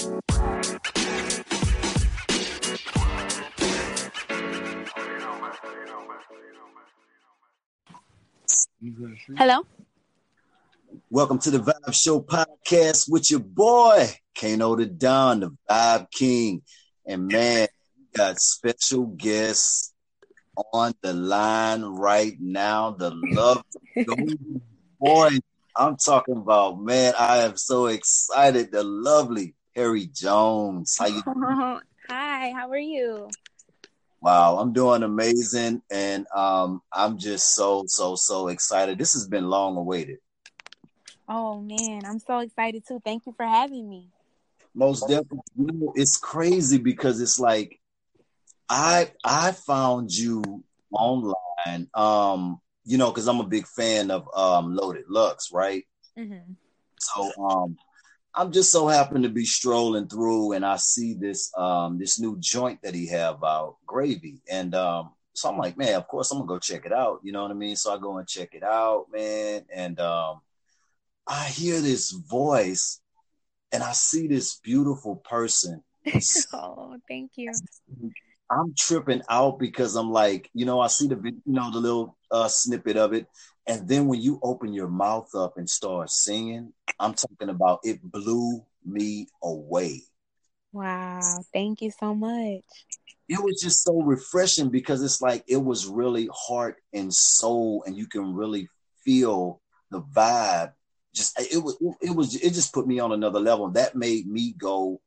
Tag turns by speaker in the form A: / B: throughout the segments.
A: Hello.
B: Welcome to the Vibe Show podcast with your boy Kano the Don, the Vibe King, and man, we got special guests on the line right now. The love boy, I'm talking about man. I am so excited. The lovely Perry Jones. How you?
A: Doing? Hi. How are you?
B: Wow, I'm doing amazing, and um, I'm just so so so excited. This has been long awaited.
A: Oh man, I'm so excited too. Thank you for having me.
B: Most definitely. You know, it's crazy because it's like I I found you online. Um, you know, because I'm a big fan of um Loaded Lux, right? Mm-hmm. So um I'm just so happen to be strolling through and I see this um this new joint that he have out, Gravy. And um so I'm like, man, of course I'm gonna go check it out. You know what I mean? So I go and check it out, man. And um I hear this voice and I see this beautiful person.
A: oh, thank you.
B: I'm tripping out because I'm like, you know, I see the you know the little uh, snippet of it, and then when you open your mouth up and start singing, I'm talking about it blew me away.
A: Wow, thank you so much.
B: It was just so refreshing because it's like it was really heart and soul, and you can really feel the vibe. Just it was it, was it just put me on another level. That made me go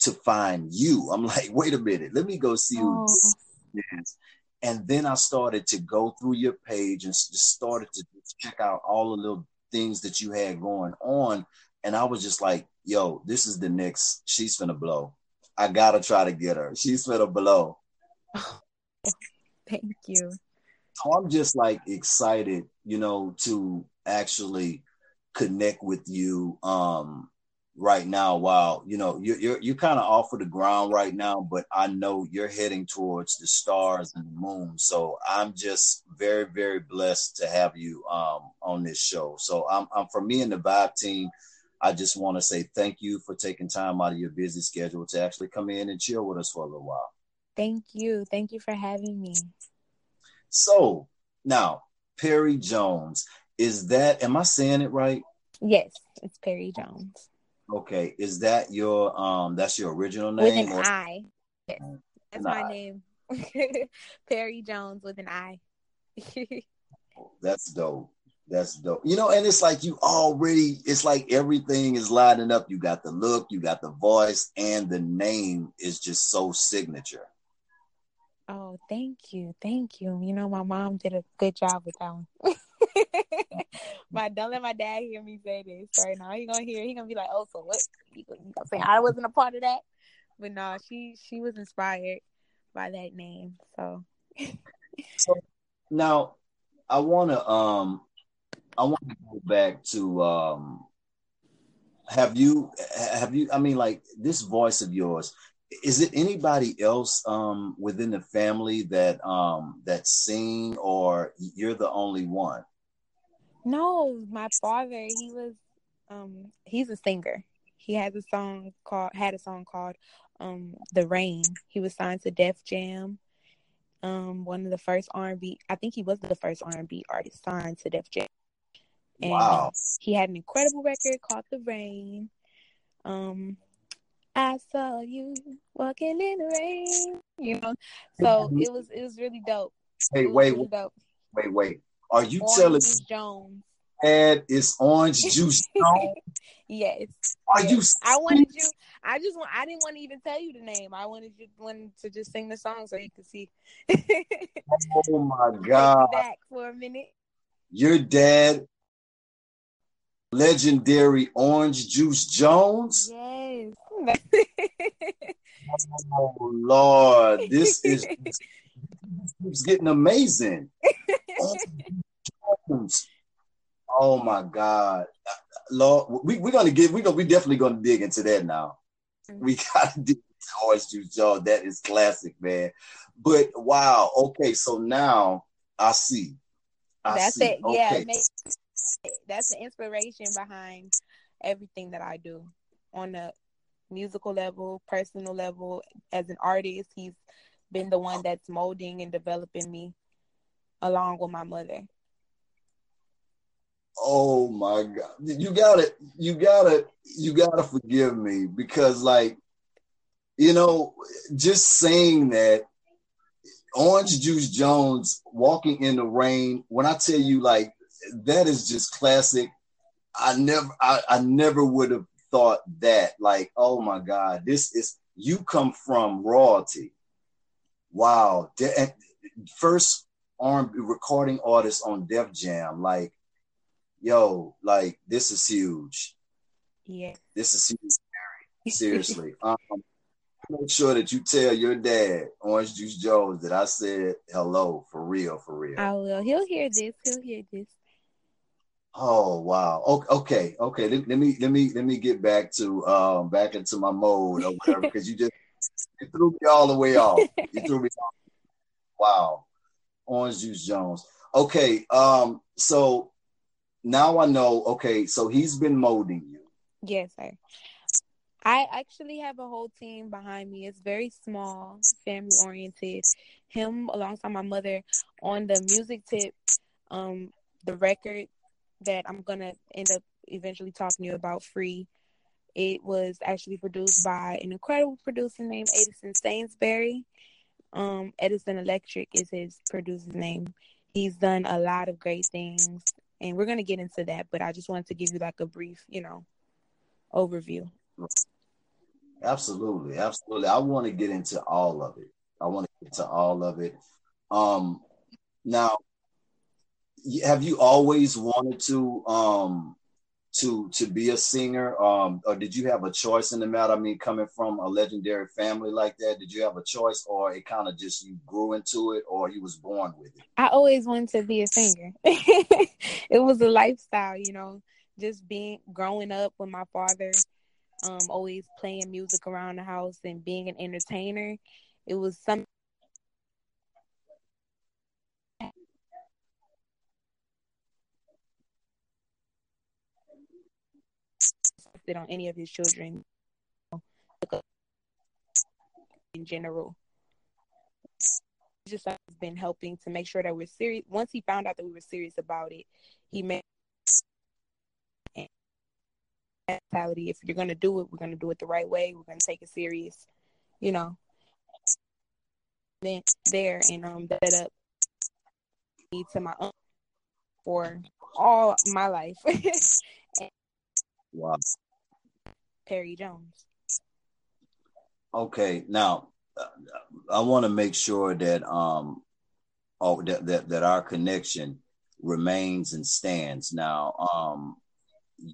B: to find you. I'm like, wait a minute, let me go see who oh. this is. And then I started to go through your page and just started to check out all the little things that you had going on. And I was just like, yo, this is the next, she's gonna blow. I gotta try to get her. She's gonna blow.
A: Thank you.
B: So I'm just like excited, you know, to actually connect with you. Um, right now while you know you're you're, you're kind of off of the ground right now but i know you're heading towards the stars and the moon. So i'm just very very blessed to have you um, on this show. So i'm, I'm for me and the vibe team i just want to say thank you for taking time out of your busy schedule to actually come in and chill with us for a little while.
A: Thank you. Thank you for having me.
B: So now perry jones is that am i saying it right?
A: Yes it's perry jones
B: Okay, is that your um? That's your original name?
A: With an or? I. Yes. That's my name. Perry Jones with an I.
B: that's dope. That's dope. You know, and it's like you already. It's like everything is lining up. You got the look, you got the voice, and the name is just so signature.
A: Oh, thank you, thank you. You know, my mom did a good job with that one. my don't let my dad hear me say this right now. He gonna hear. He gonna be like, "Oh, so what?" You gonna say I wasn't a part of that, but no, she she was inspired by that name. So,
B: so now I want to um I want to go back to um have you have you I mean like this voice of yours is it anybody else um within the family that um that sing or you're the only one
A: no my father he was um he's a singer he has a song called had a song called um the rain he was signed to def jam um one of the first r&b i think he was the first r&b artist signed to def jam and wow. he had an incredible record called the rain um I saw you walking in the rain. You know, so it was it was really dope.
B: Hey, wait, really dope. wait, wait. Are you Orange telling me Jones? And it's Orange Juice Jones.
A: yes.
B: Are
A: yes.
B: you?
A: I wanted you. I just want. I didn't want to even tell you the name. I wanted you wanted to just sing the song so you could see.
B: oh my god!
A: Back for a minute.
B: Your dad legendary Orange Juice Jones.
A: Yes.
B: oh Lord, this is it's getting amazing. oh my God, Lord, we we're gonna get we gonna we definitely gonna dig into that now. Mm-hmm. We gotta dig into Orange Juice Jones. That is classic, man. But wow, okay, so now I see.
A: I That's see. it. Okay. Yeah, that's the inspiration behind everything that I do on a musical level, personal level, as an artist. He's been the one that's molding and developing me along with my mother.
B: Oh my god. You got it. You got to you got to forgive me because like you know, just saying that Orange Juice Jones walking in the rain, when I tell you like that is just classic. I never I, I never would have thought that. Like, oh my God, this is you come from royalty. Wow. First R&B recording artist on Def Jam. Like, yo, like this is huge.
A: Yeah.
B: This is huge. Seriously. um, make sure that you tell your dad, Orange Juice Jones, that I said hello for real, for real.
A: I will. He'll hear this. He'll hear this.
B: Oh wow. Okay, okay. Let, let, me let me let me get back to um back into my mode or whatever because you just you threw me all the way off. You threw me off. Wow. Orange Juice Jones. Okay. Um. So now I know. Okay. So he's been molding you.
A: Yes, sir. I actually have a whole team behind me. It's very small, family oriented. Him alongside my mother on the music tip, um, the record that I'm gonna end up eventually talking to you about free. It was actually produced by an incredible producer named Edison Sainsbury. Um, Edison Electric is his producer's name. He's done a lot of great things, and we're gonna get into that. But I just wanted to give you like a brief, you know, overview.
B: Absolutely, absolutely. I want to get into all of it. I want to get to all of it. Um, now, have you always wanted to um to to be a singer, um, or did you have a choice in the matter? I mean, coming from a legendary family like that, did you have a choice, or it kind of just you grew into it, or you was born with it?
A: I always wanted to be a singer. it was a lifestyle, you know, just being growing up with my father um, always playing music around the house and being an entertainer. It was something. On any of his children in general just has been helping to make sure that we're serious once he found out that we were serious about it he made mentality. If you're gonna do it, we're gonna do it the right way. We're gonna take it serious, you know. Then there and um that up me to my uncle for all my life.
B: wow.
A: Perry Jones.
B: Okay, now I want to make sure that um oh that, that that our connection remains and stands. Now, um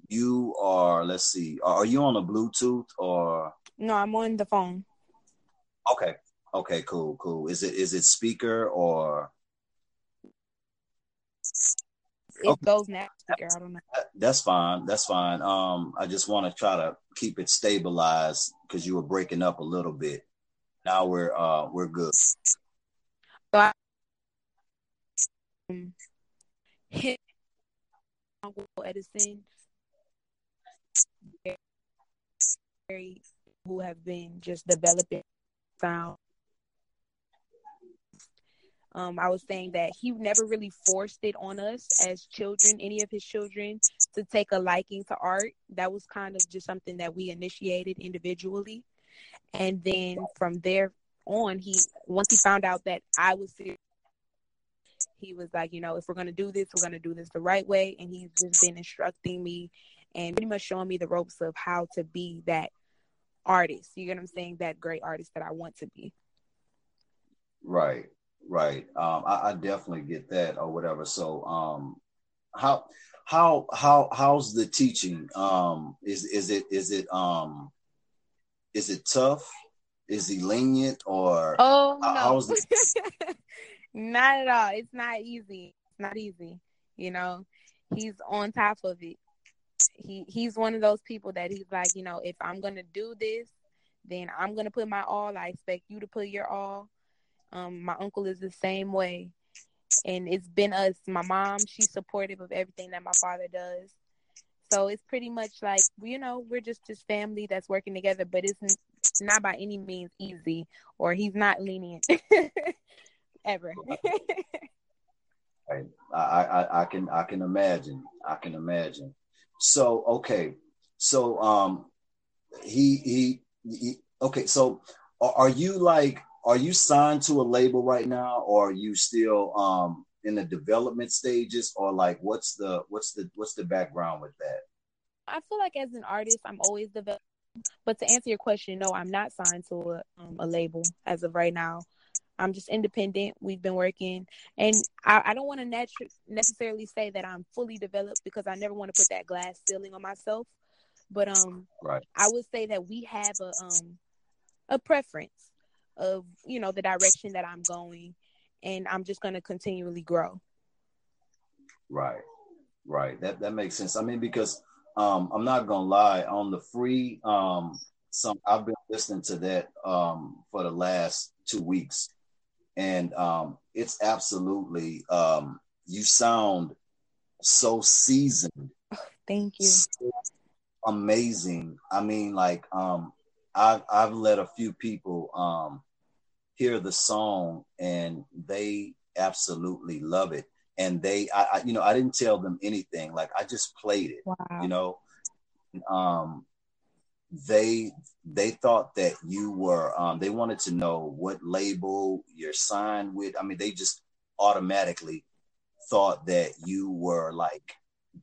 B: you are let's see are you on a bluetooth or
A: no i'm on the phone
B: okay okay cool cool is it is it speaker or
A: it okay. goes now speaker i don't know.
B: That's fine. That's fine. Um i just want to try to keep it stabilized because you were breaking up a little bit. Now we're uh we're good. So I,
A: um, hit Edison. Who have been just developing sound. Um, I was saying that he never really forced it on us as children, any of his children, to take a liking to art. That was kind of just something that we initiated individually. And then from there on, he once he found out that I was serious, he was like, you know, if we're gonna do this, we're gonna do this the right way. And he's just been instructing me and pretty much showing me the ropes of how to be that artist. You get what I'm saying? That great artist that I want to be.
B: Right, right. Um, I, I definitely get that or whatever. So, um, how how how how's the teaching? Um, is is it is it um is it tough? Is he lenient or
A: oh no? How's the- not at all. It's not easy. It's not easy. You know, he's on top of it he he's one of those people that he's like, you know, if I'm gonna do this, then I'm gonna put my all. I expect you to put your all. Um, my uncle is the same way, and it's been us. My mom, she's supportive of everything that my father does. So it's pretty much like you know we're just just family that's working together, but it's not by any means easy, or he's not lenient ever.
B: I, I I can I can imagine I can imagine. So okay, so um, he he, he okay. So are you like are you signed to a label right now, or are you still um in the development stages, or like what's the what's the what's the background with that?
A: I feel like as an artist, I'm always developing. But to answer your question, no, I'm not signed to a, um, a label as of right now. I'm just independent. We've been working, and I, I don't want to nat- necessarily say that I'm fully developed because I never want to put that glass ceiling on myself. But um,
B: right.
A: I would say that we have a um a preference of you know the direction that I'm going, and I'm just going to continually grow.
B: Right, right. That that makes sense. I mean, because um, I'm not gonna lie on the free um, some I've been listening to that um for the last two weeks, and um, it's absolutely um, you sound so seasoned.
A: Thank you. So
B: amazing. I mean, like um, I've I've let a few people um hear the song and they absolutely love it. And they, I, I you know, I didn't tell them anything. Like I just played it.
A: Wow.
B: You know, um, they they thought that you were um, they wanted to know what label you're signed with i mean they just automatically thought that you were like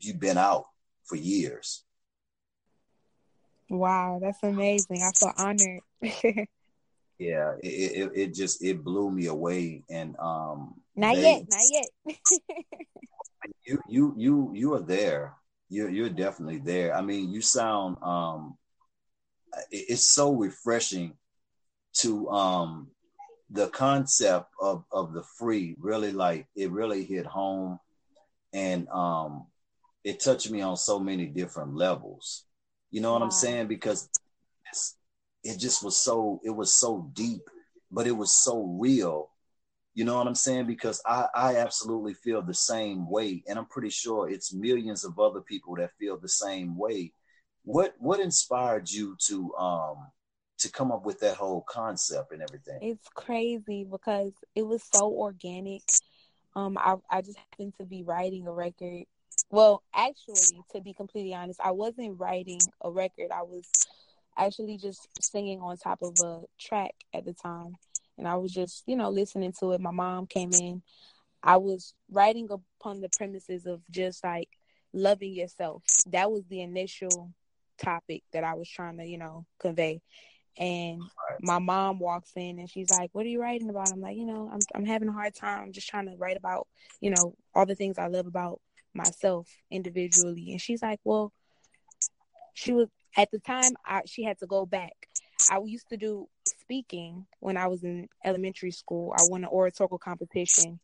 B: you've been out for years
A: wow that's amazing. I feel honored.
B: Yeah it, it, it just it blew me away and um
A: not they, yet not yet.
B: You you you you are there. You're you're definitely there. I mean you sound um it's so refreshing to um the concept of of the free really like it really hit home and um it touched me on so many different levels you know what wow. i'm saying? Because it just was so it was so deep but it was so real. You know what i'm saying? Because i i absolutely feel the same way and i'm pretty sure it's millions of other people that feel the same way. What what inspired you to um to come up with that whole concept and everything?
A: It's crazy because it was so organic. Um i, I just happened to be writing a record well actually to be completely honest i wasn't writing a record i was actually just singing on top of a track at the time and i was just you know listening to it my mom came in i was writing upon the premises of just like loving yourself that was the initial topic that I was trying to, you know, convey. And my mom walks in and she's like, "What are you writing about?" I'm like, "You know, I'm I'm having a hard time. I'm just trying to write about, you know, all the things I love about myself individually." And she's like, "Well, she was at the time I, she had to go back. I used to do speaking when I was in elementary school. I won an oratorical competition.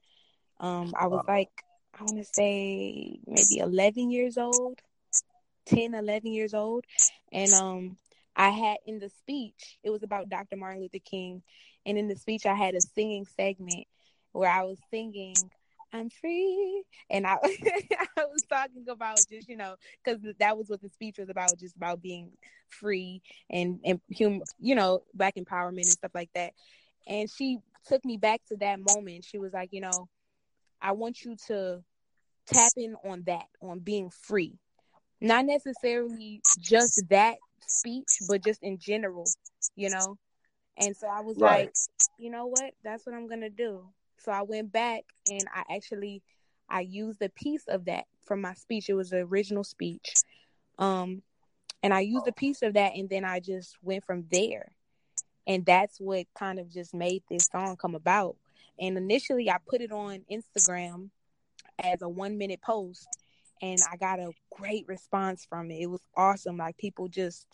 A: Um, I was like, I want to say maybe 11 years old. 10, 11 years old. And um, I had in the speech, it was about Dr. Martin Luther King. And in the speech, I had a singing segment where I was singing, I'm free. And I, I was talking about just, you know, because that was what the speech was about, just about being free and, and hum, you know, black empowerment and stuff like that. And she took me back to that moment. She was like, you know, I want you to tap in on that, on being free not necessarily just that speech, but just in general, you know. And so I was right. like, you know what? That's what I'm gonna do. So I went back and I actually I used a piece of that from my speech. It was the original speech. Um and I used a piece of that and then I just went from there. And that's what kind of just made this song come about. And initially I put it on Instagram as a one minute post and I got a great response from it. It was awesome. Like people just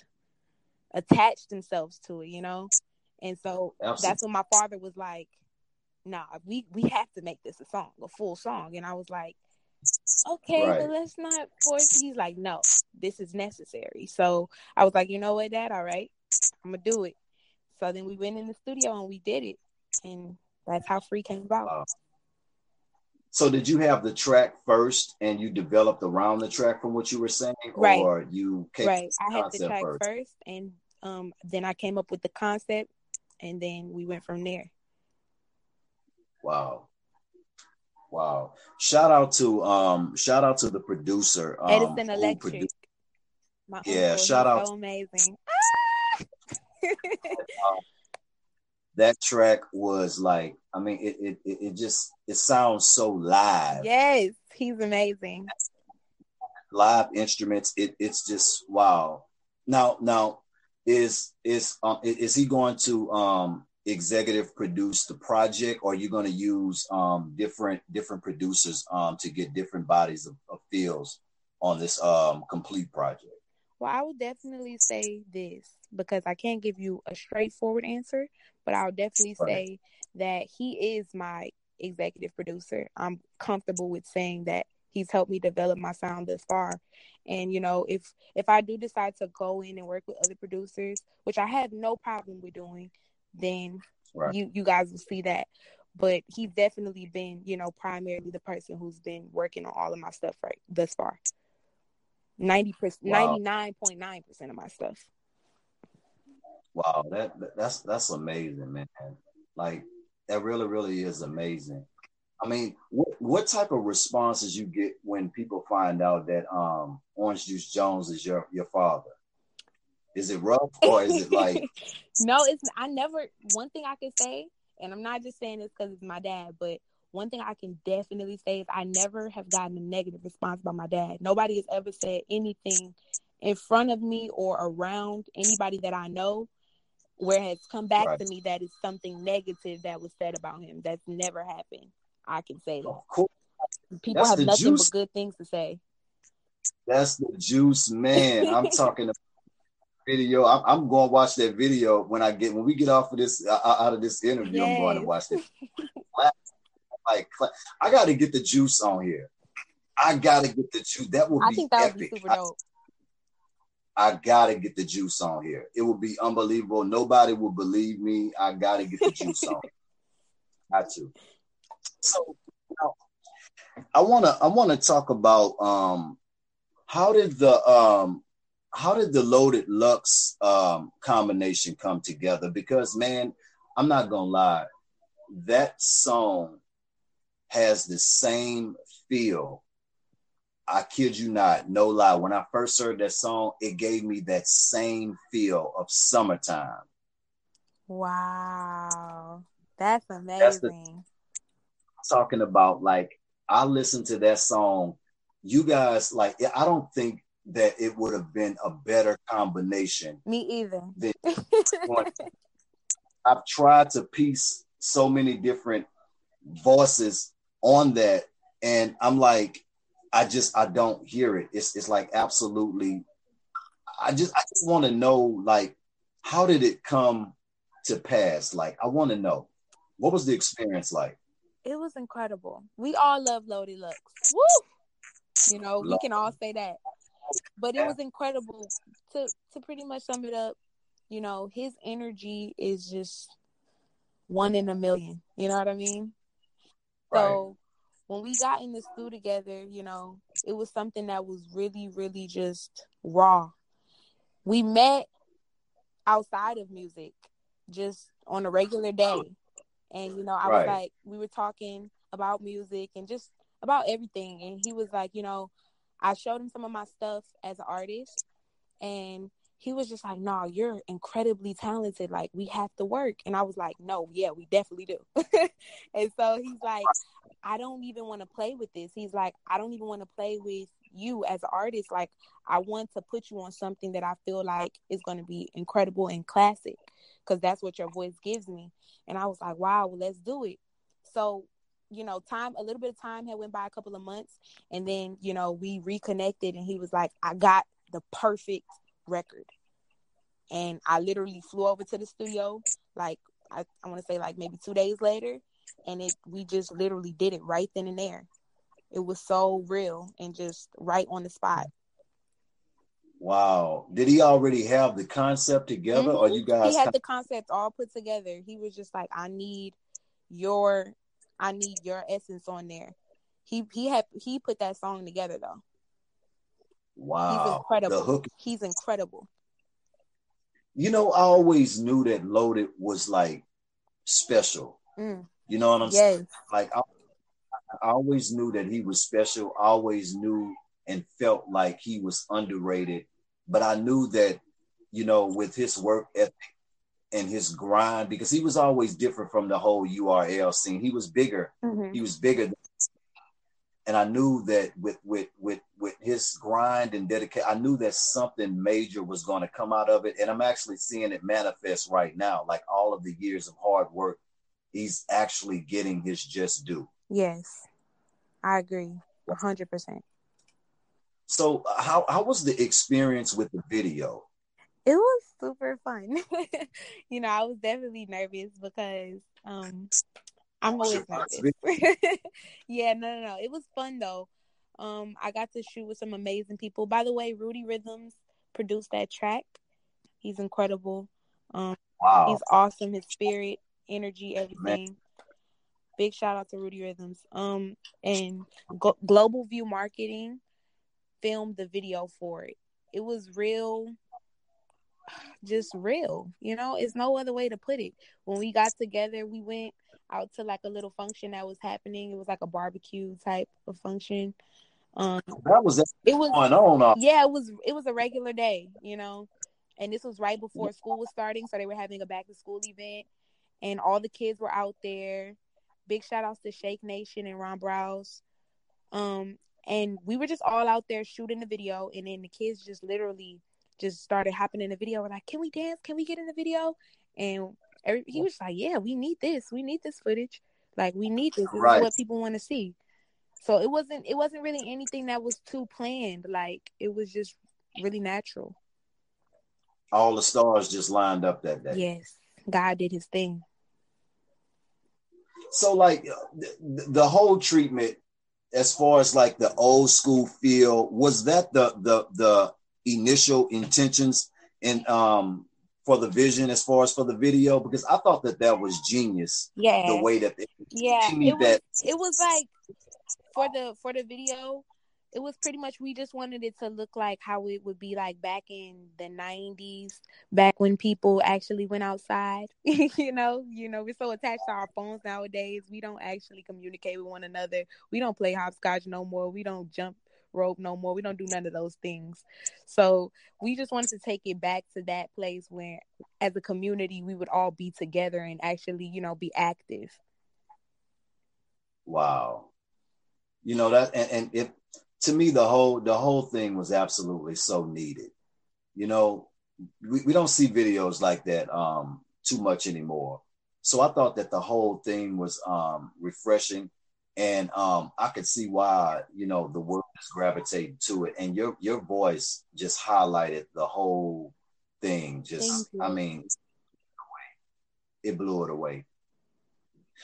A: attached themselves to it, you know? And so Absolutely. that's when my father was like, nah, we, we have to make this a song, a full song. And I was like, okay, right. but let's not force. He's like, no, this is necessary. So I was like, you know what, Dad? All right, I'm gonna do it. So then we went in the studio and we did it, and that's how Free came about. Wow.
B: So did you have the track first and you developed around the track from what you were saying?
A: Right.
B: Or you
A: came right. I had the track first? first and um then I came up with the concept and then we went from there.
B: Wow. Wow. Shout out to um shout out to the producer. Um,
A: Edison Electric. Produ-
B: yeah, shout out.
A: So amazing.
B: um, that track was like, I mean, it, it it just it sounds so live.
A: Yes, he's amazing.
B: Live instruments, it it's just wow. Now now is is um is he going to um executive produce the project or you're you going to use um different different producers um to get different bodies of, of feels on this um complete project?
A: Well, I would definitely say this because I can't give you a straightforward answer, but I'll definitely say that he is my executive producer. I'm comfortable with saying that he's helped me develop my sound this far. And you know, if if I do decide to go in and work with other producers, which I have no problem with doing, then right. you you guys will see that. But he's definitely been, you know, primarily the person who's been working on all of my stuff right thus far. 90 percent, 99.9 percent of my stuff.
B: Wow, that that's that's amazing, man. Like that really, really is amazing. I mean, what what type of responses you get when people find out that um Orange Juice Jones is your your father? Is it rough or is it like?
A: no, it's I never. One thing I can say, and I'm not just saying this because it's my dad, but one thing I can definitely say is I never have gotten a negative response by my dad. Nobody has ever said anything in front of me or around anybody that I know where has come back right. to me that is something negative that was said about him. That's never happened. I can say that. Cool. People That's have nothing juice. but good things to say.
B: That's the juice, man. I'm talking about video. I'm, I'm, going to watch that video when I get when we get off of this uh, uh out of this interview. Yes. I'm going to watch it. like I got to get the juice on here. I got to get the juice. That will I be think that epic. would be super dope. I gotta get the juice on here. It will be unbelievable. Nobody will believe me. I gotta get the juice on. Got to. So I wanna I wanna talk about um how did the um how did the loaded lux um combination come together? Because man, I'm not gonna lie, that song has the same feel I kid you not, no lie. When I first heard that song, it gave me that same feel of summertime.
A: Wow, that's amazing. That's the,
B: talking about like I listened to that song. You guys like I don't think that it would have been a better combination.
A: Me either.
B: I've tried to piece so many different voices on that, and I'm like, I just I don't hear it. It's it's like absolutely. I just I just want to know like how did it come to pass? Like I want to know what was the experience like.
A: It was incredible. We all love Loaded Lux. Woo! You know we can all say that, but it was incredible. To to pretty much sum it up, you know his energy is just one in a million. You know what I mean? Right. So when we got in the studio together, you know, it was something that was really, really just raw. We met outside of music, just on a regular day. And, you know, I right. was like, we were talking about music and just about everything. And he was like, you know, I showed him some of my stuff as an artist. And he was just like, "No, you're incredibly talented. Like we have to work." And I was like, "No, yeah, we definitely do." and so he's like, "I don't even want to play with this." He's like, "I don't even want to play with you as an artist. Like I want to put you on something that I feel like is going to be incredible and classic because that's what your voice gives me." And I was like, "Wow, well, let's do it." So you know, time a little bit of time had went by a couple of months, and then you know we reconnected, and he was like, "I got the perfect record. And I literally flew over to the studio, like I, I want to say like maybe two days later, and it we just literally did it right then and there. It was so real and just right on the spot.
B: Wow. Did he already have the concept together mm-hmm. or you guys
A: He had the concept all put together. He was just like, I need your I need your essence on there. He he had he put that song together though.
B: Wow.
A: He's incredible. He's incredible.
B: You know, I always knew that Loaded was like special.
A: Mm.
B: You know what I'm saying? Like I, I always knew that he was special. I always knew and felt like he was underrated. But I knew that, you know, with his work ethic and his grind, because he was always different from the whole URL scene. He was bigger.
A: Mhm.
B: He was bigger. And I knew that with with with with his grind and dedication, I knew that something major was going to come out of it. And I'm actually seeing it manifest right now. Like all of the years of hard work, he's actually getting his just due.
A: Yes. I agree. hundred percent.
B: So how how was the experience with the video?
A: It was super fun. you know, I was definitely nervous because um I'm always nervous. yeah, no, no, no. It was fun though. Um, I got to shoot with some amazing people. By the way, Rudy Rhythms produced that track. He's incredible. Um,
B: Wow.
A: he's awesome. His spirit, energy, everything. Big shout out to Rudy Rhythms. Um, and Glo- Global View Marketing filmed the video for it. It was real, just real. You know, it's no other way to put it. When we got together, we went out to like a little function that was happening. It was like a barbecue type of function. Um,
B: that was
A: it was
B: going on. uh,
A: yeah, it was it was a regular day, you know. And this was right before school was starting, so they were having a back to school event and all the kids were out there. Big shout outs to Shake Nation and Ron Browse. Um and we were just all out there shooting the video and then the kids just literally just started hopping in the video. We're like, "Can we dance? Can we get in the video?" And every, he was like, "Yeah, we need this. We need this footage. Like we need this. This
B: Right.
A: is what people want to see." So it wasn't it wasn't really anything that was too planned. Like it was just really natural.
B: all the stars just lined up that day.
A: Yes, God did His thing.
B: So like uh, the, the whole treatment, as far as like the old school feel, was that the the the initial intentions and um for the vision as far as for the video? Because I thought that that was genius
A: Yeah,
B: the way that they
A: yeah. It was
B: that
A: it was like for the for the video. It was pretty much we just wanted it to look like how it would be like back in the nineties, back when people actually went outside. you know, you know, we're so attached to our phones nowadays. We don't actually communicate with one another. We don't play hopscotch no more. We don't jump rope no more. We don't do none of those things. So we just wanted to take it back to that place where as a community we would all be together and actually, you know, be active.
B: wow. You know that and, and it to me the whole the whole thing was absolutely so needed. You know, we, we don't see videos like that um too much anymore. So I thought that the whole thing was um refreshing and um I could see why, you know, the world is gravitating to it. And your your voice just highlighted the whole thing. Just I mean it blew it away.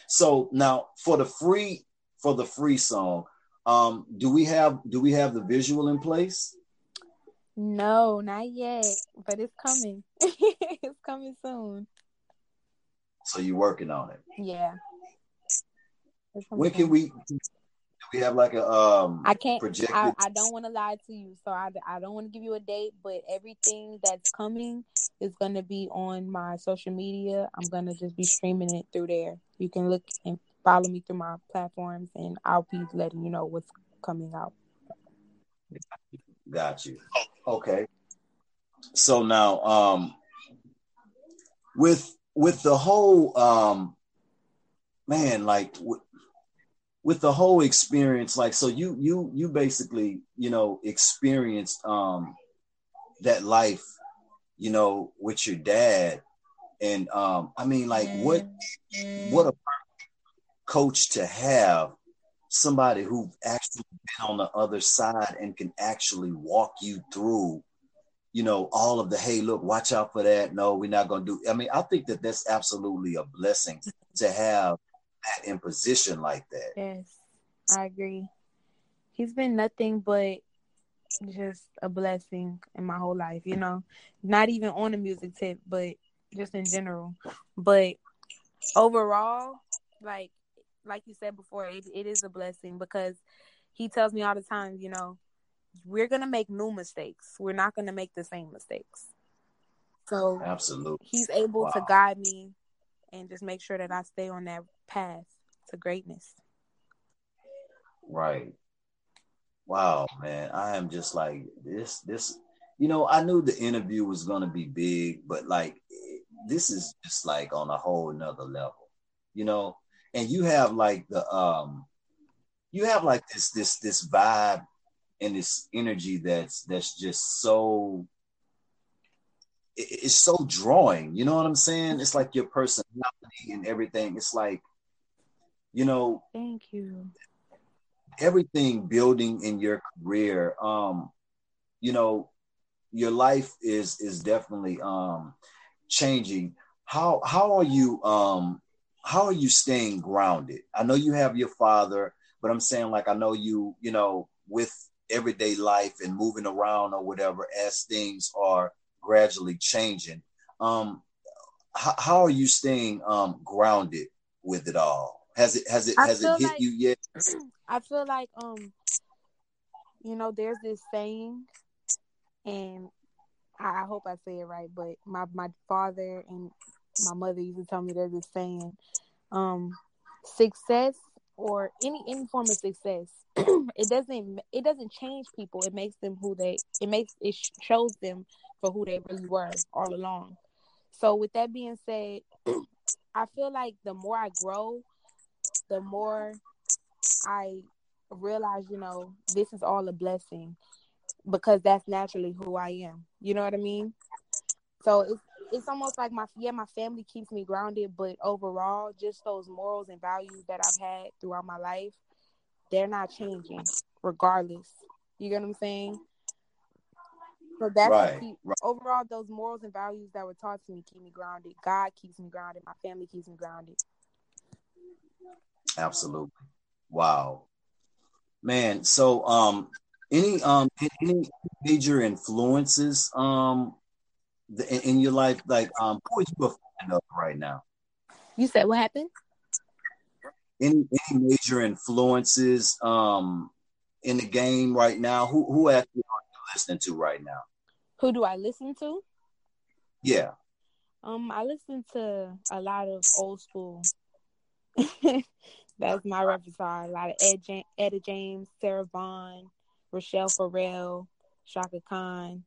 B: So now for the free for the free song, um, do we have do we have the visual in place?
A: No, not yet, but it's coming. it's coming soon.
B: So you're working on it.
A: Yeah.
B: When can we we have like a um
A: I can't.
B: projected
A: I, I don't want to lie to you, so I, I don't want to give you a date. But everything that's coming is gonna be on my social media. I'm gonna just be streaming it through there. You can look and follow me through my platforms, and I'll be letting you know what's coming out.
B: Got you. Okay. So now, um, with with the whole um, man, like with, with the whole experience, like so you you you basically you know experienced um that life, you know, with your dad, and um, I mean, like what what a coach to have somebody who actually been on the other side and can actually walk you through you know all of the hey look watch out for that. No we're not going to do i mean i think that that's absolutely a blessing to have that in position like that
A: Yes, I agree. He's been nothing but just a blessing in my whole life, you know. Not even on the music tip, but just in general. But overall, like like you said before, it, it is a blessing because he tells me all the time, you know, we're gonna make new mistakes. We're not gonna make the same mistakes. So
B: absolutely,
A: he's able wow. to guide me and just make sure that I stay on that path to greatness.
B: Right. Wow, man. I am just like this this you know, I knew the interview was gonna be big, but like this is just like on a whole nother level, you know. And you have like the um you have like this this this vibe and this energy that's that's just so it's so drawing you know what i'm saying? It's like your personality and everything. It's like you know
A: thank you.
B: everything building in your career um you know your life is is definitely um changing. How how are you um how are you staying grounded? I know you have your father but i'm saying like i know you you know with everyday life and moving around or whatever as things are gradually changing. Um how, how are you staying um grounded with it all? Has it has it I has it hit like, you yet?
A: I feel like um you know there's this saying and I, I hope i say it right but my my father and my mother used to tell me there's this saying um success or any any form of success it doesn't it doesn't change people. It makes them who they it makes it shows them for who they really were all along. So with that being said i feel like the more i grow the more i realize you know this is all a blessing because that's naturally who i am. You know what i mean? So it's it's almost like my yeah my family keeps me grounded but overall just those morals and values that i've had throughout my life they're not changing regardless. You get what i'm saying so that's right, keep, right. overall those morals and values that were taught to me keep me grounded god keeps me grounded my family keeps me grounded
B: absolutely wow man so um any um any major influences um in, in your life? Like, um, who are you a fan of right now?
A: You said what happened?
B: Any any major influences um in the game right now? Who who actually are you listening to right now?
A: Who do I listen to?
B: Yeah.
A: Um, I listen to a lot of old school. That's my repertoire. A lot of Ed Etta James, Sarah Vaughan, Rachelle Ferrell, Chaka Khan,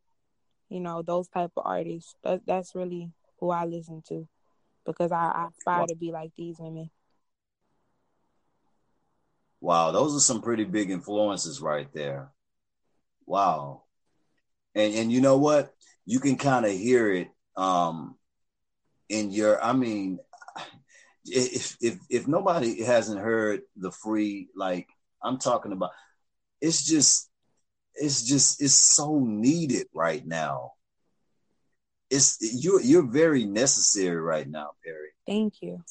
A: you know those type of artists that, that's really who i listen to because i, I aspire to be like these women
B: wow those are some pretty big influences right there wow and and you know what you can kind of hear it um in your i mean if if if nobody hasn't heard the free like i'm talking about it's just it's just it's so needed right now. It's you're you're very necessary right now, Perry.
A: Thank you.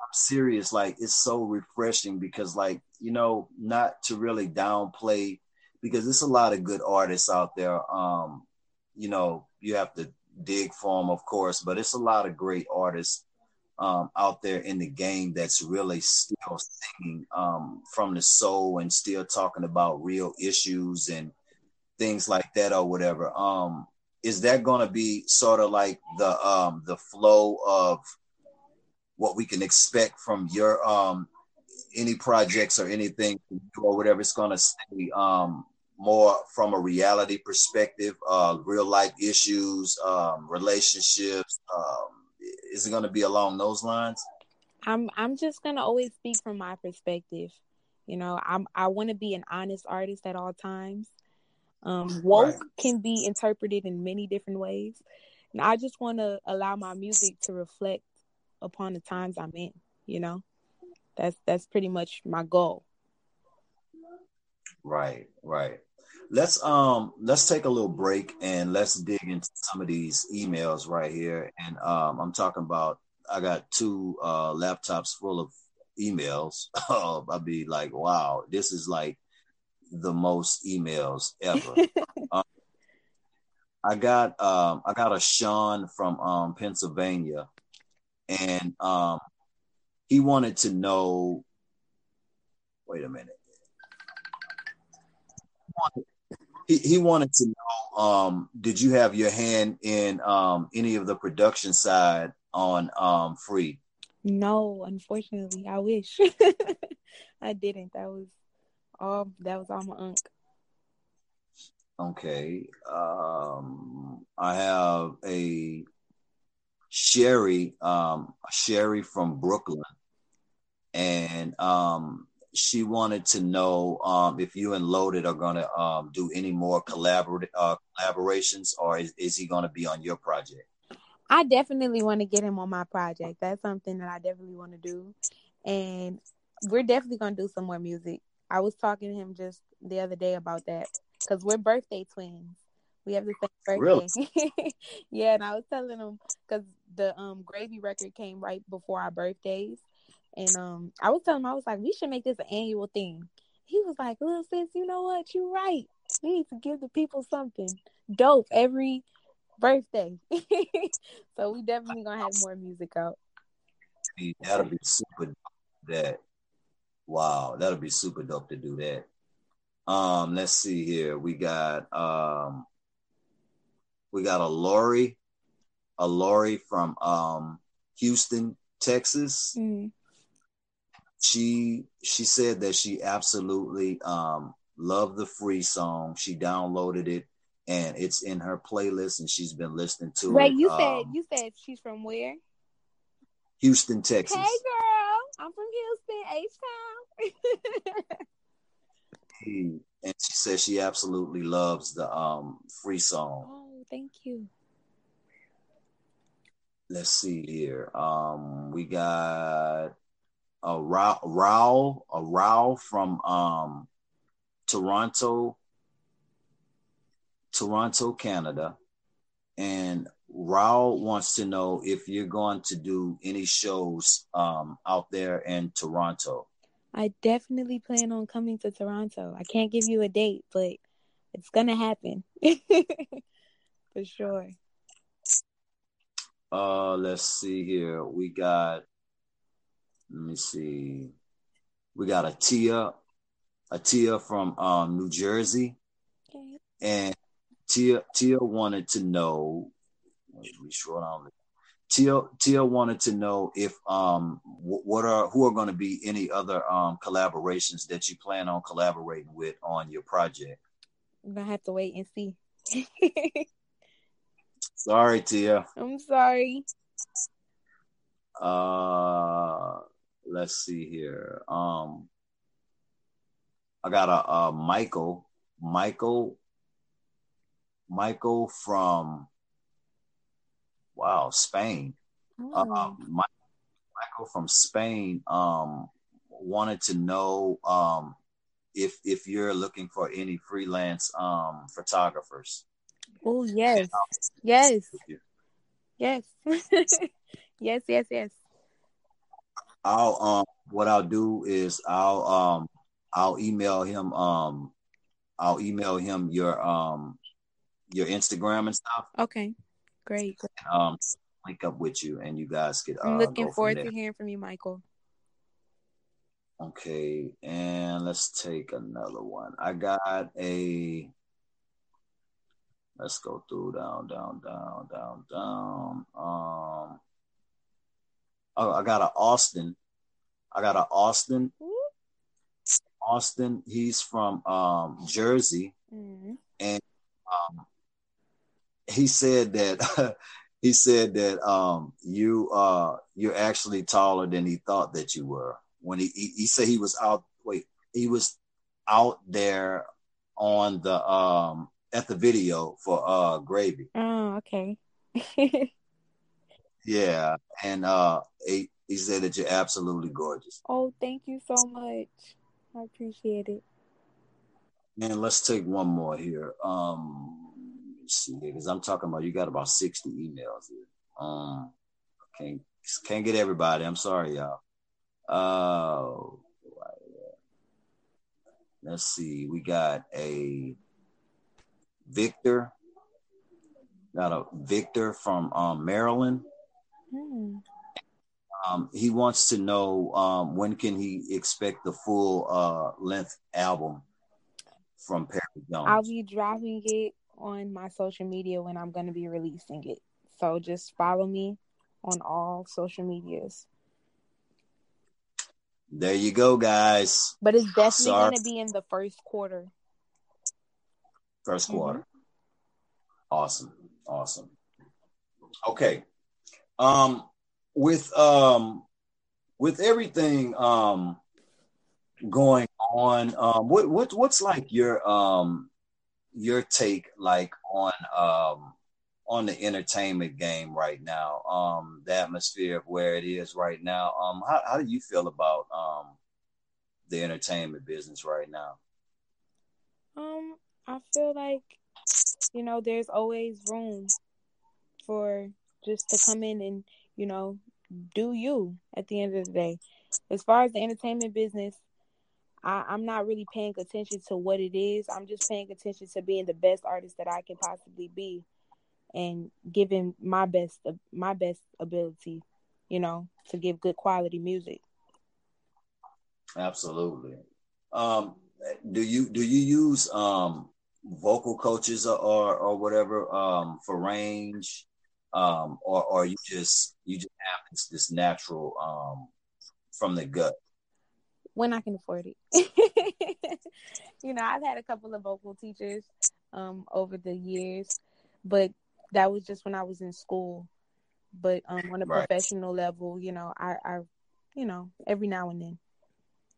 B: I'm serious. Like it's so refreshing because, like you know, not to really downplay because there's a lot of good artists out there. Um, you know, you have to dig for them, of course, but it's a lot of great artists um, out there in the game that's really still singing um, from the soul and still talking about real issues and things like that or whatever. Um, is that going to be sort of like the um, the flow of what we can expect from your um, any projects or anything or whatever? It's going to stay um, more from a reality perspective, uh, real life issues, um, relationships. Um, is it going to be along those lines?
A: I'm I'm just going to always speak from my perspective. You know, I'm I want to be an honest artist at all times. Um, woke right. can be interpreted in many different ways, and I just want to allow my music to reflect upon the times I'm in. You know, that's that's pretty much my goal.
B: Right, right. Let's um let's take a little break and let's dig into some of these emails right here. And um I'm talking about I got two uh laptops full of emails. I'll be like, wow, this is like the most emails ever. um, I got um I got a Sean from um Pennsylvania and um he wanted to know. Wait a minute. He, he wanted to know um, did you have your hand in um, any of the production side on um, free
A: no unfortunately i wish i didn't that was all that was all my unk
B: okay um, i have a sherry um, sherry from brooklyn and um, she wanted to know um, if you and Loaded are going to um, do any more collabor- uh, collaborations, or is, is he going to be on your project?
A: I definitely want to get him on my project. That's something that I definitely want to do, and we're definitely going to do some more music. I was talking to him just the other day about that because we're birthday twins. We have the same birthday. Really? yeah, and I was telling him because the um gravy record came right before our birthdays. And um, I was telling him, I was like, we should make this an annual thing. He was like, little sis, you know what? You're right. We need to give the people something dope every birthday. so we definitely gonna have more music out.
B: That'll be super dope. That wow, that'll be super dope to do that. Um, let's see here. We got um we got a Lori, a Lori from um Houston, Texas. Mm she she said that she absolutely um, loved the free song. She downloaded it and it's in her playlist and she's been listening to
A: Wait,
B: it.
A: Wait, you um, said you said she's from where?
B: Houston, Texas.
A: Hey girl, I'm from Houston, H
B: Town. and she says she absolutely loves the um, free song.
A: Oh, thank you.
B: Let's see here. Um, we got a Raul, a Raul from um, Toronto, Toronto, Canada, and Raul wants to know if you're going to do any shows um, out there in Toronto.
A: I definitely plan on coming to Toronto. I can't give you a date, but it's gonna happen for sure.
B: Uh, let's see here. We got let me see. We got a Tia, a Tia from um, New Jersey, okay. and Tia Tia wanted to know. We short on Tia Tia wanted to know if um what are who are going to be any other um collaborations that you plan on collaborating with on your project.
A: I'm gonna have to wait and see.
B: sorry, Tia.
A: I'm sorry.
B: Uh let's see here. Um, I got a, a Michael, Michael, Michael from wow Spain. Oh. Uh, Michael from Spain um, wanted to know um, if if you're looking for any freelance um, photographers.
A: Oh yes, yes, yes, yes, yes, yes.
B: I'll um what I'll do is I'll um I'll email him um I'll email him your um your Instagram and stuff.
A: Okay, great.
B: Um, link up with you, and you guys could.
A: Uh, I'm looking forward to hearing from you, Michael.
B: Okay, and let's take another one. I got a. Let's go through down, down, down, down, down. Um, Oh, I got a Austin. I got a Austin. Austin. He's from um, Jersey, mm-hmm. and um, he said that he said that um, you uh, you're actually taller than he thought that you were. When he, he he said he was out. Wait, he was out there on the um at the video for uh gravy.
A: Oh, okay.
B: Yeah, and uh, he, he said that you're absolutely gorgeous.
A: Oh, thank you so much. I appreciate it.
B: Man, let's take one more here. Um, see because I'm talking about you got about 60 emails here. Um, can't can't get everybody. I'm sorry, y'all. Uh, let's see. We got a Victor. Got a Victor from um, Maryland. Hmm. um, he wants to know um, when can he expect the full uh, length album from Perri Jones.
A: I'll be dropping it on my social media when I'm going to be releasing it. So just follow me on all social medias.
B: There you go, guys.
A: But it's definitely going to be in the first quarter.
B: First quarter. Mm-hmm. Awesome. Awesome. Okay. Um with um with everything um going on um what what what's like your um your take like on um on the entertainment game right now um the atmosphere of where it is right now? Um how, how do you feel about um the entertainment business right now?
A: Um i feel like you know there's always room for just to come in and you know do you at the end of the day. As far as the entertainment business, I, I'm not really paying attention to what it is. I'm just paying attention to being the best artist that I can possibly be and giving my best my best ability, you know, to give good quality music.
B: Absolutely. Um, do you do you use um, vocal coaches or, or, or whatever um, for range um, or or you just you just have this, this natural um, from the gut?
A: When I can afford it, you know, I've had a couple of vocal teachers um, over the years, but that was just when I was in school. But um, on a right. professional level, you know, I, I, you know, every now and then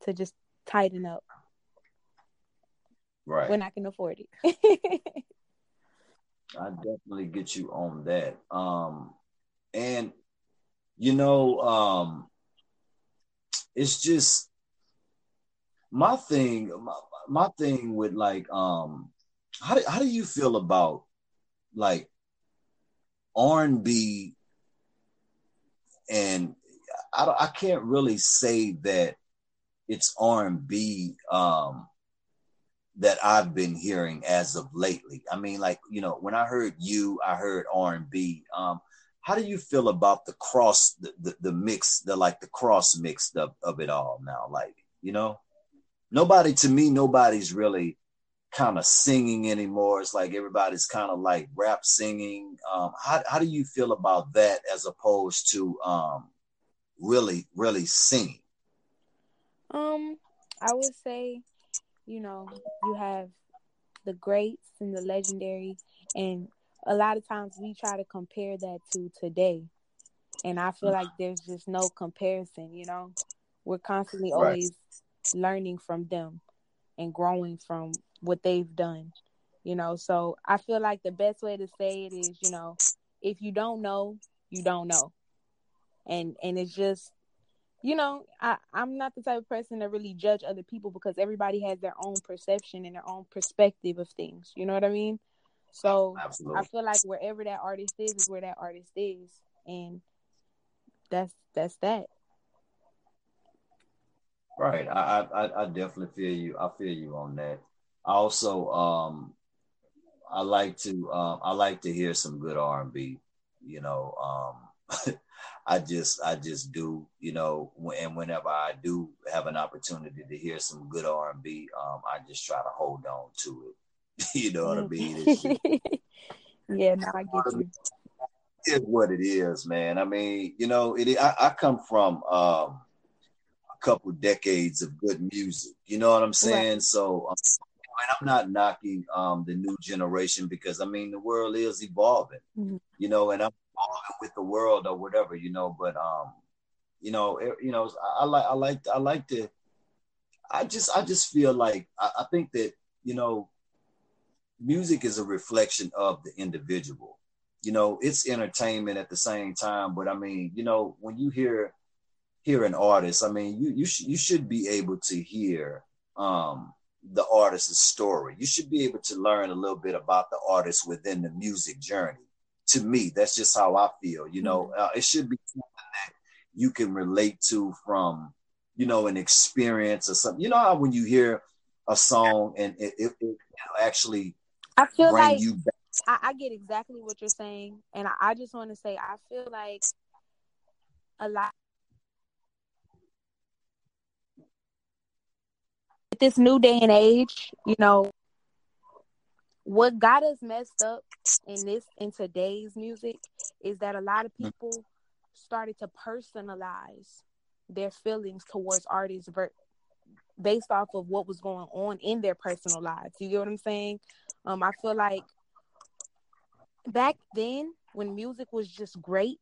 A: to just tighten up.
B: Right.
A: When I can afford it.
B: I definitely get you on that. Um, and you know, um, it's just my thing. My, my thing with like, um, how do, how do you feel about like R&B? And I I can't really say that it's R&B. Um, that I've been hearing as of lately. I mean, like you know, when I heard you, I heard R&B. Um, how do you feel about the cross, the, the, the mix, the like the cross mix of, of it all now? Like you know, nobody to me, nobody's really kind of singing anymore. It's like everybody's kind of like rap singing. Um, how how do you feel about that as opposed to um, really really singing?
A: Um, I would say you know, you have the greats and the legendary, and a lot of times we try to compare that to today. And I feel like there's just no comparison, you know. We're constantly right. always learning from them and growing from what they've done, you know. So I feel like the best way to say it is, you know, if you don't know, you don't know. And and it's just you know, I, I'm not the type of person to really judge other people because everybody has their own perception and their own perspective of things. You know what I mean? So Absolutely. I feel like wherever that artist is is where that artist is, and that's that's that.
B: Right. I I, I definitely feel you. I feel you on that. I also um I like to um I like to hear some good R&B. You know, um I just I just do, you know, and whenever I do have an opportunity to hear some good R&B, um, I just try to hold on to it. you know what I mean?
A: yeah, now I get you.
B: It's what it is, man. I mean, you know, it. I, I come from um, a couple decades of good music. You know what I'm saying? Right. So, um, and I'm not knocking um, the new generation because I mean the world is evolving. Mm-hmm. You know, and I'm with the world or whatever, you know. But um, you know, it, you know, I, I, like I like I like to. I just I just feel like I, I think that you know, music is a reflection of the individual. You know, it's entertainment at the same time, but I mean, you know, when you hear hear an artist, I mean, you you sh- you should be able to hear um the artist's story. You should be able to learn a little bit about the artist within the music journey to me. That's just how I feel. You know, mm-hmm. uh, it should be something that you can relate to from, you know, an experience or something. You know how when you hear a song and it, it, it actually
A: I feel bring like you back. I, I, get exactly what you're saying, and I, I just want to say I feel like a lot. This new day and age, you know, what got us messed up in this in today's music is that a lot of mm. people started to personalize their feelings towards artists based off of what was going on in their personal lives. You get what I'm saying? Um, I feel like back then when music was just great,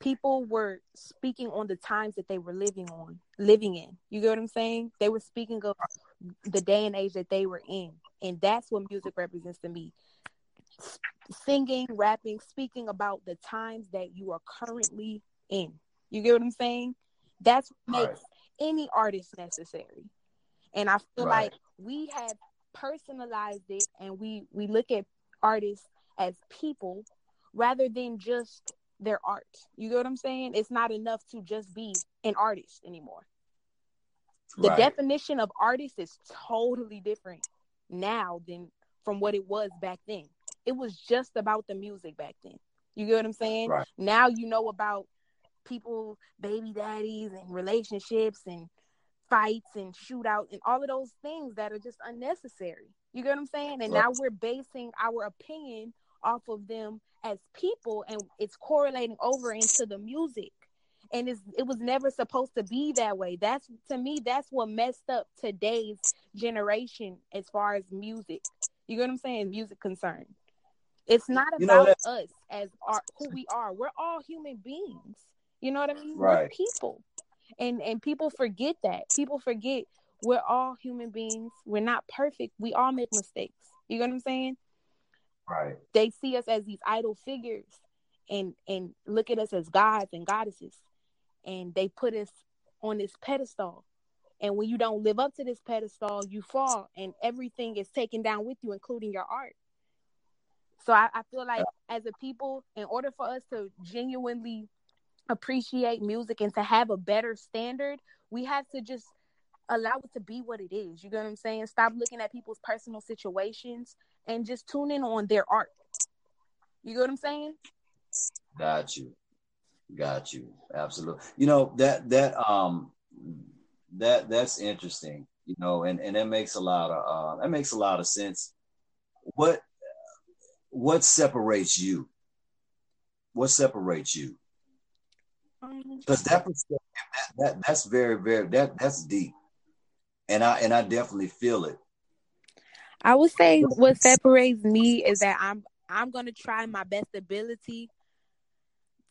A: people were speaking on the times that they were living on, living in. You get what I'm saying? They were speaking of the day and age that they were in. And that's what music represents to me. Singing, rapping, speaking about the times that you are currently in. You get what I'm saying? That's what makes right. any artist necessary. And I feel right. like we have personalized it and we we look at artists as people rather than just their art. You get what I'm saying? It's not enough to just be an artist anymore. The right. definition of artist is totally different now than from what it was back then. It was just about the music back then. You get what I'm saying? Right. Now you know about people, baby daddies, and relationships, and fights, and shootouts, and all of those things that are just unnecessary. You get what I'm saying? And right. now we're basing our opinion off of them as people, and it's correlating over into the music. And it's, it was never supposed to be that way. That's to me, that's what messed up today's generation as far as music. You get what I'm saying? Music concern. It's not you about us as our, who we are. We're all human beings. You know what I mean? Right. We're people. And and people forget that. People forget we're all human beings. We're not perfect. We all make mistakes. You know what I'm saying?
B: Right.
A: They see us as these idol figures and and look at us as gods and goddesses. And they put us on this pedestal. And when you don't live up to this pedestal, you fall and everything is taken down with you, including your art. So I, I feel like as a people, in order for us to genuinely appreciate music and to have a better standard, we have to just allow it to be what it is. You get what I'm saying? Stop looking at people's personal situations and just tune in on their art. You get what I'm saying?
B: Got you. Got you. Absolutely. You know, that that um that that's interesting, you know, and and that makes a lot of uh that makes a lot of sense. What what separates you? What separates you? Because um, that, that that that's very very that that's deep, and I and I definitely feel it.
A: I would say what separates me is that I'm I'm gonna try my best ability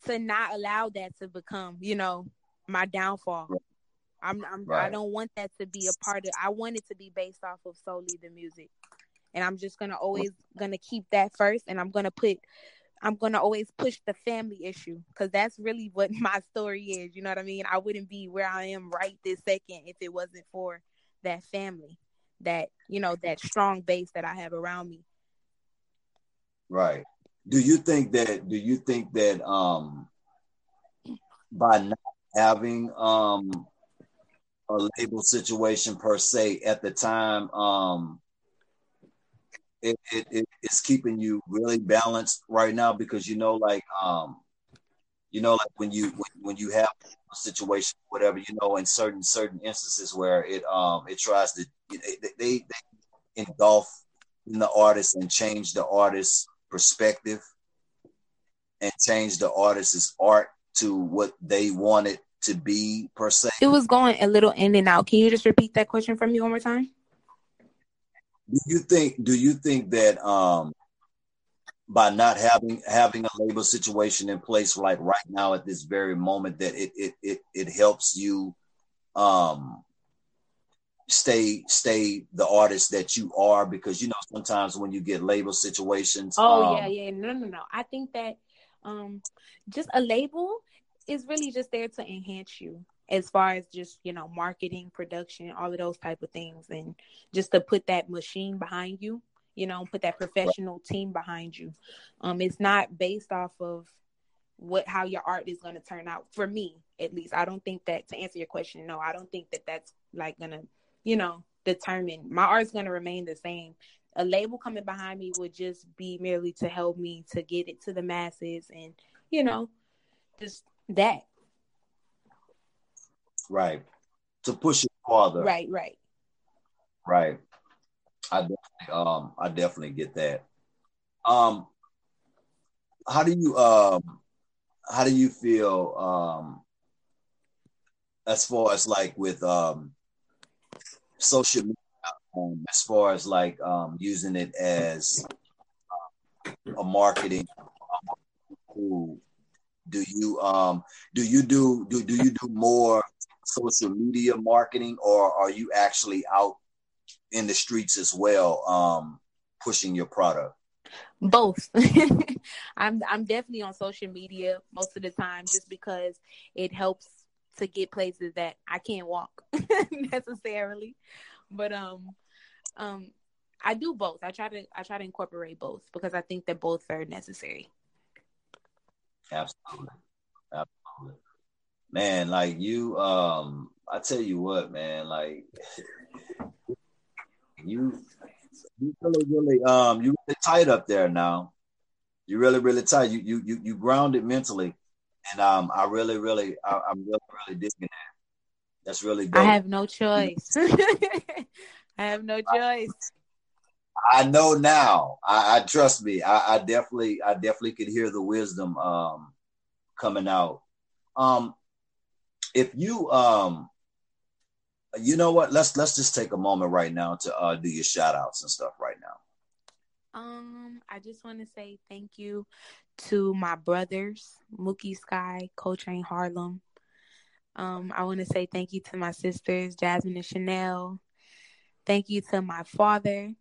A: to not allow that to become, you know, my downfall. I'm, I'm right. I don't want that to be a part of. I want it to be based off of solely the music, and I'm just gonna always gonna keep that first, and I'm gonna put. I'm gonna always push the family issue because that's really what my story is. You know what I mean? I wouldn't be where I am right this second if it wasn't for that family that you know that strong base that I have around me.
B: Right. Do you think that? Do you think that um by not having um a label situation per se at the time um it, it, it it's keeping you really balanced right now because you know like um you know like when you when, when you have a situation whatever you know in certain certain instances where it um it tries to they they, they engulf in the artist and change the artist's perspective and change the artist's art to what they want it to be per se.
A: It was going a little in and out. Can you just repeat that question for me one more time?
B: Do you think do you think that um by not having having a label situation in place like right now at this very moment that it it it, it helps you um stay stay the artist that you are because you know sometimes when you get label situations
A: oh um, yeah yeah no no no. I think that um just a label is really just there to enhance you as far as just you know marketing production all of those type of things and just to put that machine behind you you know put that professional team behind you. Um it's not based off of what how your art is going to turn out for me at least. I don't think that to answer your question no i don't think that that's like gonna you know, determined. My art's gonna remain the same. A label coming behind me would just be merely to help me to get it to the masses and, you know, just that.
B: Right. To push it farther.
A: Right, right.
B: Right. I definitely, um, I definitely get that. Um, how do you, um, how do you feel, um, as far as like with, um, social media, um, as far as like, um, using it as a marketing tool? Do you, um, do you do, do, do you do more social media marketing or are you actually out in the streets as well, um, pushing your product?
A: Both. I'm I'm definitely on social media most of the time just because it helps to get places that I can't walk necessarily. But um um I do both. I try to I try to incorporate both because I think that both are necessary.
B: Absolutely. Absolutely. Man, like you um I tell you what, man, like you you really really um you really tight up there now. You really really tight. You you you you grounded mentally, and um I really really I, am really really digging that. That's really
A: good. I have no choice. I have no choice.
B: I know now. I, I trust me. I, I, definitely I definitely could hear the wisdom um coming out. Um if you um you know what? Let's let's just take a moment right now to uh, do your shout outs and stuff right now.
A: Um, I just want to say thank you to my brothers, Mookie Sky, Coltrane Harlem. Um, I want to say thank you to my sisters, Jasmine and Chanel. Thank you to my father,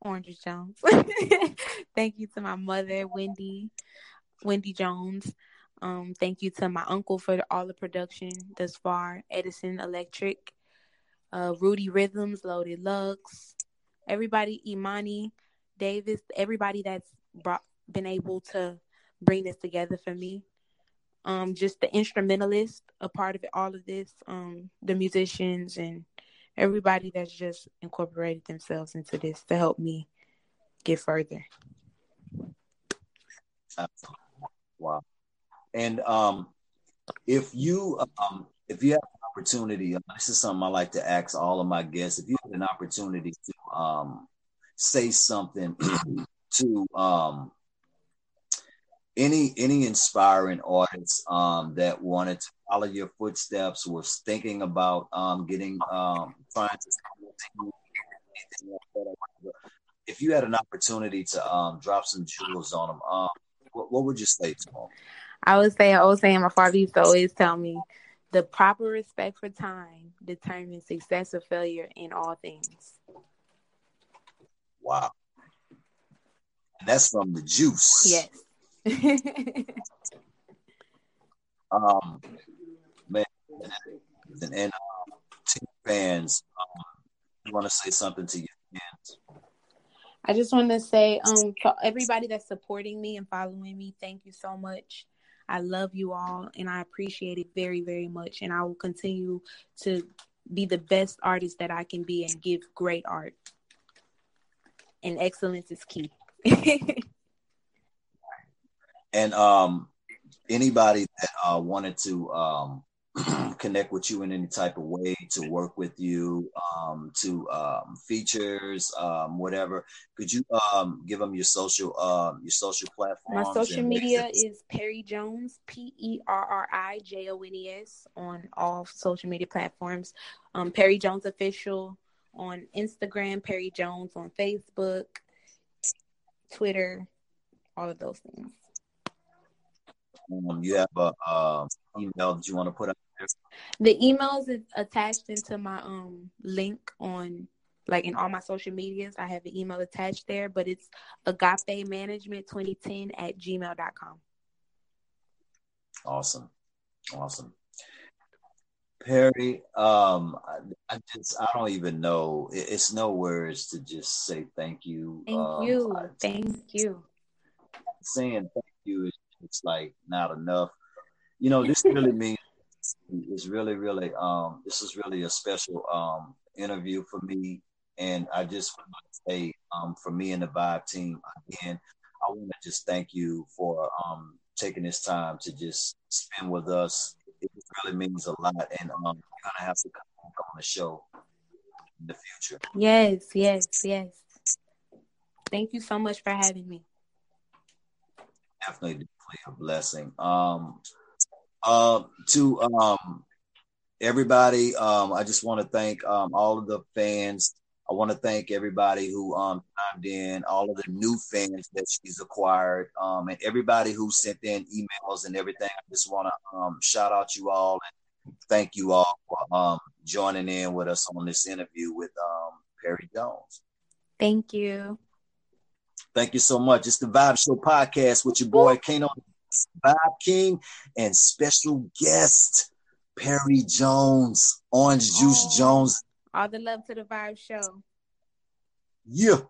A: Orange Jones. thank you to my mother, Wendy, Wendy Jones. Um, thank you to my uncle for all the production thus far, Edison Electric uh, Rudy Rhythms, Loaded Lux, everybody, Imani Davis, everybody that's brought been able to bring this together for me. Um, just the instrumentalist, a part of it, all of this, um, the musicians and everybody that's just incorporated themselves into this to help me get further.
B: Wow. And um, if you um, if you have an opportunity, uh, this is something I like to ask all of my guests. If you had an opportunity to um, say something to um, any any inspiring artists um, that wanted to follow your footsteps, was thinking about um, getting um, trying to if you had an opportunity to um, drop some jewels on them, um, what, what, would you say to them?
A: I would say, I was saying, my father used to always tell me, the proper respect for time determines success or failure in all things.
B: Wow. And that's from the juice.
A: Yes.
B: um, man, and, and team fans, um, you want to say something to your fans?
A: I just want to say, um, to everybody that's supporting me and following me, thank you so much. I love you all and I appreciate it very, very much. And I will continue to be the best artist that I can be and give great art. And excellence is key.
B: and um anybody that uh wanted to um connect with you in any type of way to work with you um, to um, features um, whatever could you um, give them your social um, your social platforms
A: my social media is perri jones p-e-r-r-i-j-o-n-e-s on all social media platforms. Um, perri jones official on instagram perri jones on facebook twitter all of those things
B: um, you have a uh, email that you want to put out
A: the emails is attached into my um link on like in all my social medias. I have an email attached there, but it's agape management 2010 at gmail.com.
B: Awesome. Awesome. Perri, um, I, I, just I don't even know. it's no words to just say thank you.
A: Thank
B: um,
A: you. I, thank you.
B: Saying thank you is it's like not enough. You know, this really means it's really, really, um, this is really a special um, interview for me. And I just want to say, um, for me and the Vibe team, again, I want to just thank you for um, taking this time to just spend with us. It really means a lot. And um, you're to have to come back on the show in the future.
A: Yes, yes, yes. Thank you so much for having me.
B: Definitely, definitely a blessing. Um, uh, to um, everybody, um, I just want to thank um, all of the fans. I want to thank everybody who um in, all of the new fans that she's acquired, um, and everybody who sent in emails and everything. I just want to um, shout out you all and thank you all for um, joining in with us on this interview with um, Perri Jones.
A: Thank you.
B: Thank you so much. It's the Vibe Show podcast with your boy Kano Vibe King and special guest Perri Jones, Orange Juice oh, Jones.
A: All the love to the Vibe Show.
B: Yeah.